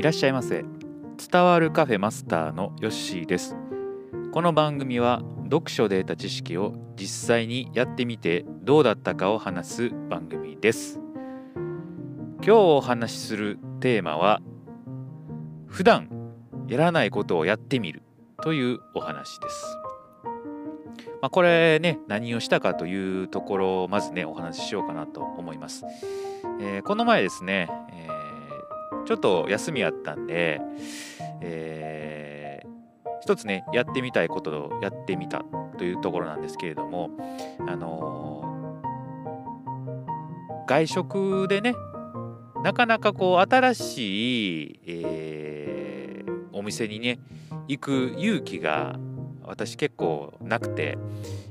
いらっしゃいませ。伝わるカフェマスターのヨッシーです。この番組は読書で得た知識を実際にやってみてどうだったかを話す番組です。今日お話しするテーマは普段やらないことをやってみるというお話です。まあ、これね何をしたかというところをまずねお話ししようかなと思います、えー、この前ですね、ちょっと休みあったんで、えー、一つねやってみたいことをやってみたというところなんですけれどもあの外食でねなかなかこう新しい、えー、お店にね行く勇気が私結構なくて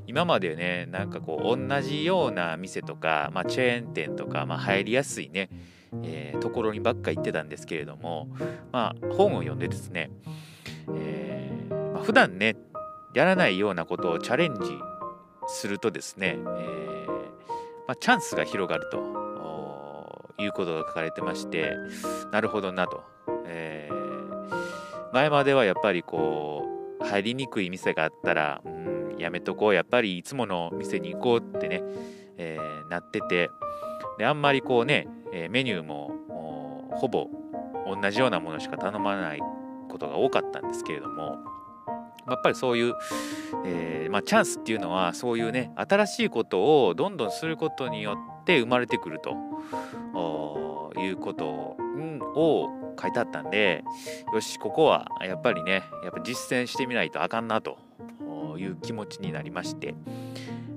今までねなんかこう同じような店とか、まあ、チェーン店とか、まあ、入りやすいね、えー、ところにばっか行ってたんですけれども、まあ、本を読んでですね、えーまあ、普段ねやらないようなことをチャレンジするとですね、えーまあ、チャンスが広がるということが書かれてましてなるほどなと、えー、前まではやっぱりこう入りにくい店があったら、うん、やめとこう、やっぱりいつもの店に行こうってね、えー、なってて、で、あんまりこうね、え、メニューもほぼ同じようなものしか頼まないことが多かったんですけれども、やっぱりそういう、えー、まあ、チャンスっていうのはそういうね新しいことをどんどんすることによって生まれてくるということを書いてあったんで、よし、ここはやっぱりね、やっぱ実践してみないとあかんなという気持ちになりまして、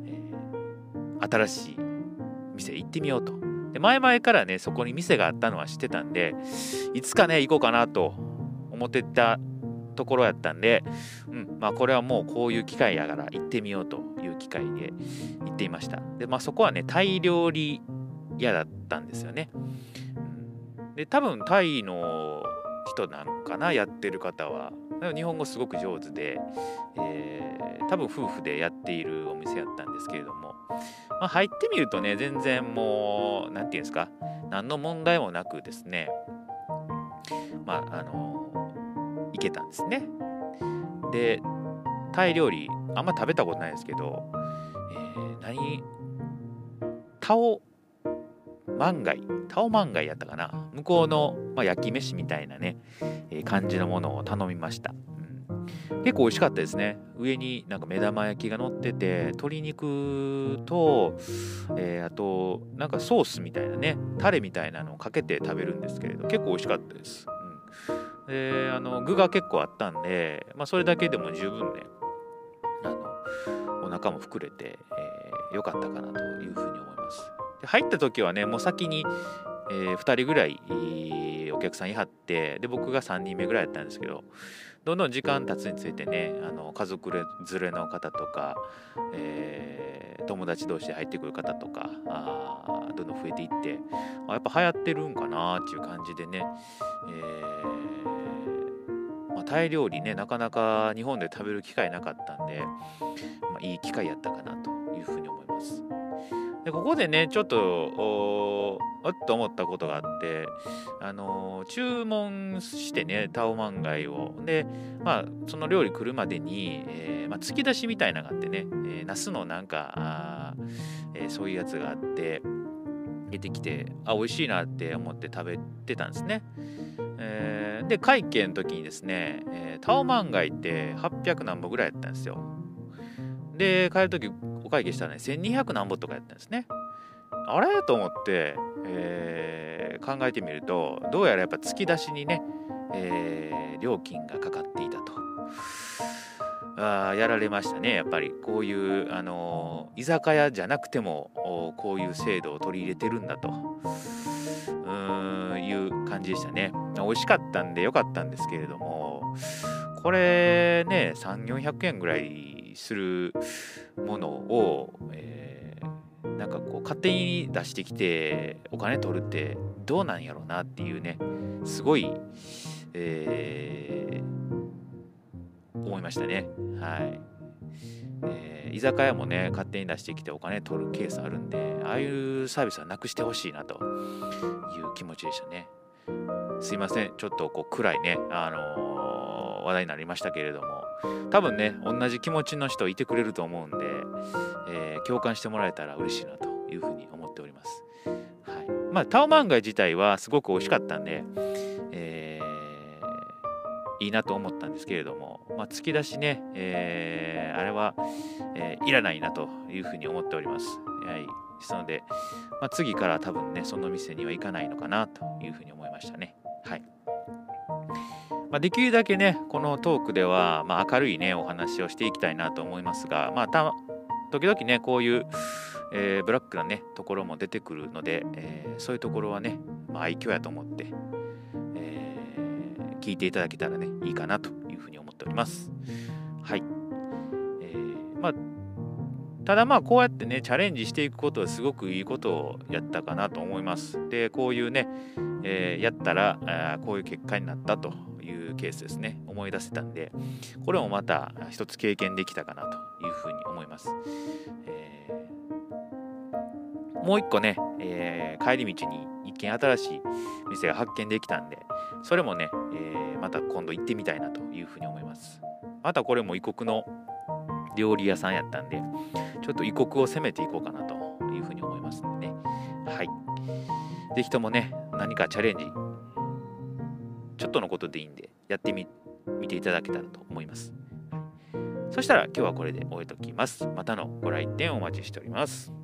えー、新しい店行ってみようと。で前々からね、そこに店があったのは知ってたんで、いつかね、行こうかなと思ってたところやったんで、うん、まあこれはもうこういう機会やから行ってみようという機会で行っていました。で、まあそこはね、タイ料理屋だったんですよね。で多分タイの人なんかなやってる方は日本語すごく上手で、えー、多分夫婦でやっているお店やったんですけれども、まあ、入ってみるとね全然もう何て言うんですか何の問題もなくですねまああのいけたんですね。でタイ料理あんま食べたことないですけど、えー、何タオ万貝タオマンガイやったかな。向こうの、まあ、焼き飯みたいなね、えー、感じのものを頼みました、うん、結構美味しかったですね。上になんか目玉焼きが乗ってて鶏肉と、えー、あとなんかソースみたいなねタレみたいなのをかけて食べるんですけれど結構美味しかったです、うん、であの具が結構あったんで、まあ、それだけでも十分ねあのお腹も膨れて、えー、よかったかなというふうに思いますで入った時はねもう先に、えー、2人ぐらいお客さんいはってで僕が3人目ぐらいやったんですけどどんどん時間経つについてねあの家族連れの方とか、えー、友達同士で入ってくる方とかあどんどん増えていってあやっぱ流行ってるんかなっていう感じでね、えーまあ、タイ料理ねなかなか日本で食べる機会なかったんで、まあ、いい機会やったかなというふうに思います。でここでねちょっとおっと思ったことがあってあのー、注文してねタオマンガイを。でまあその料理来るまでに、えーまあ、突き出しみたいなのがあってね、えー、ナスのなんかあ、えー、そういうやつがあって出てきてあ美味しいなって思って食べてたんですね、えー、で会計の時にですね、えー、タオマンガイって800何本ぐらいやったんですよ。で帰る時会計したらね、1200何ぼとかやったんですね。あれ？と思って、えー、考えてみると、どうやらやっぱ突き出しにね、えー、料金がかかっていたと。あやられましたね、やっぱりこういう、あのー、居酒屋じゃなくてもこういう制度を取り入れてるんだとうんいう感じでしたね。美味しかったんでよかったんですけれども、これね、3、400円ぐらいするものを、えー、なんかこう勝手に出してきてお金取るってどうなんやろうなっていうねすごい、えー、思いましたね。はい、えー、居酒屋もね勝手に出してきてお金取るケースあるんでああいうサービスはなくしてほしいなという気持ちでしたね。すいません。ちょっとこう暗いね、あのー、話題になりましたけれども。多分ね同じ気持ちの人いてくれると思うんで、えー、共感してもらえたら嬉しいなというふうに思っております。はいまあ、タオマンガイ自体はすごく美味しかったんで、えー、いいなと思ったんですけれども、まあ、突き出しね、えー、あれは、え、いらないなというふうに思っております。はい、ですので、まあ、次から多分ねその店には行かないのかなというふうに思いましたね。まあ、できるだけねこのトークでは、まあ、明るいねお話をしていきたいなと思いますが、まあ、た時々ねこういう、えー、ブラックなねところも出てくるので、えー、そういうところはね、まあ、愛嬌やと思って、えー、聞いていただけたらねいいかなというふうに思っております。はい、えー、まあただまあこうやってねチャレンジしていくことはすごくいいことをやったかなと思います。でこういうね、えー、やったらあこういう結果になったというケースですね。思い出せたんでこれもまた一つ経験できたかなというふうに思います、えー、もう一個ね、えー、帰り道に一見新しい店が発見できたんでそれもね、え、また今度行ってみたいなというふうに思います。またこれも異国の料理屋さんやったんでちょっと異国を攻めていこうかなというふうに思いますんでね。はい。是非ともね何かチャレンジちょっとのことでいいんでやってみていただけたらと思います。そしたら今日はこれで終えときます。またのご来店お待ちしております。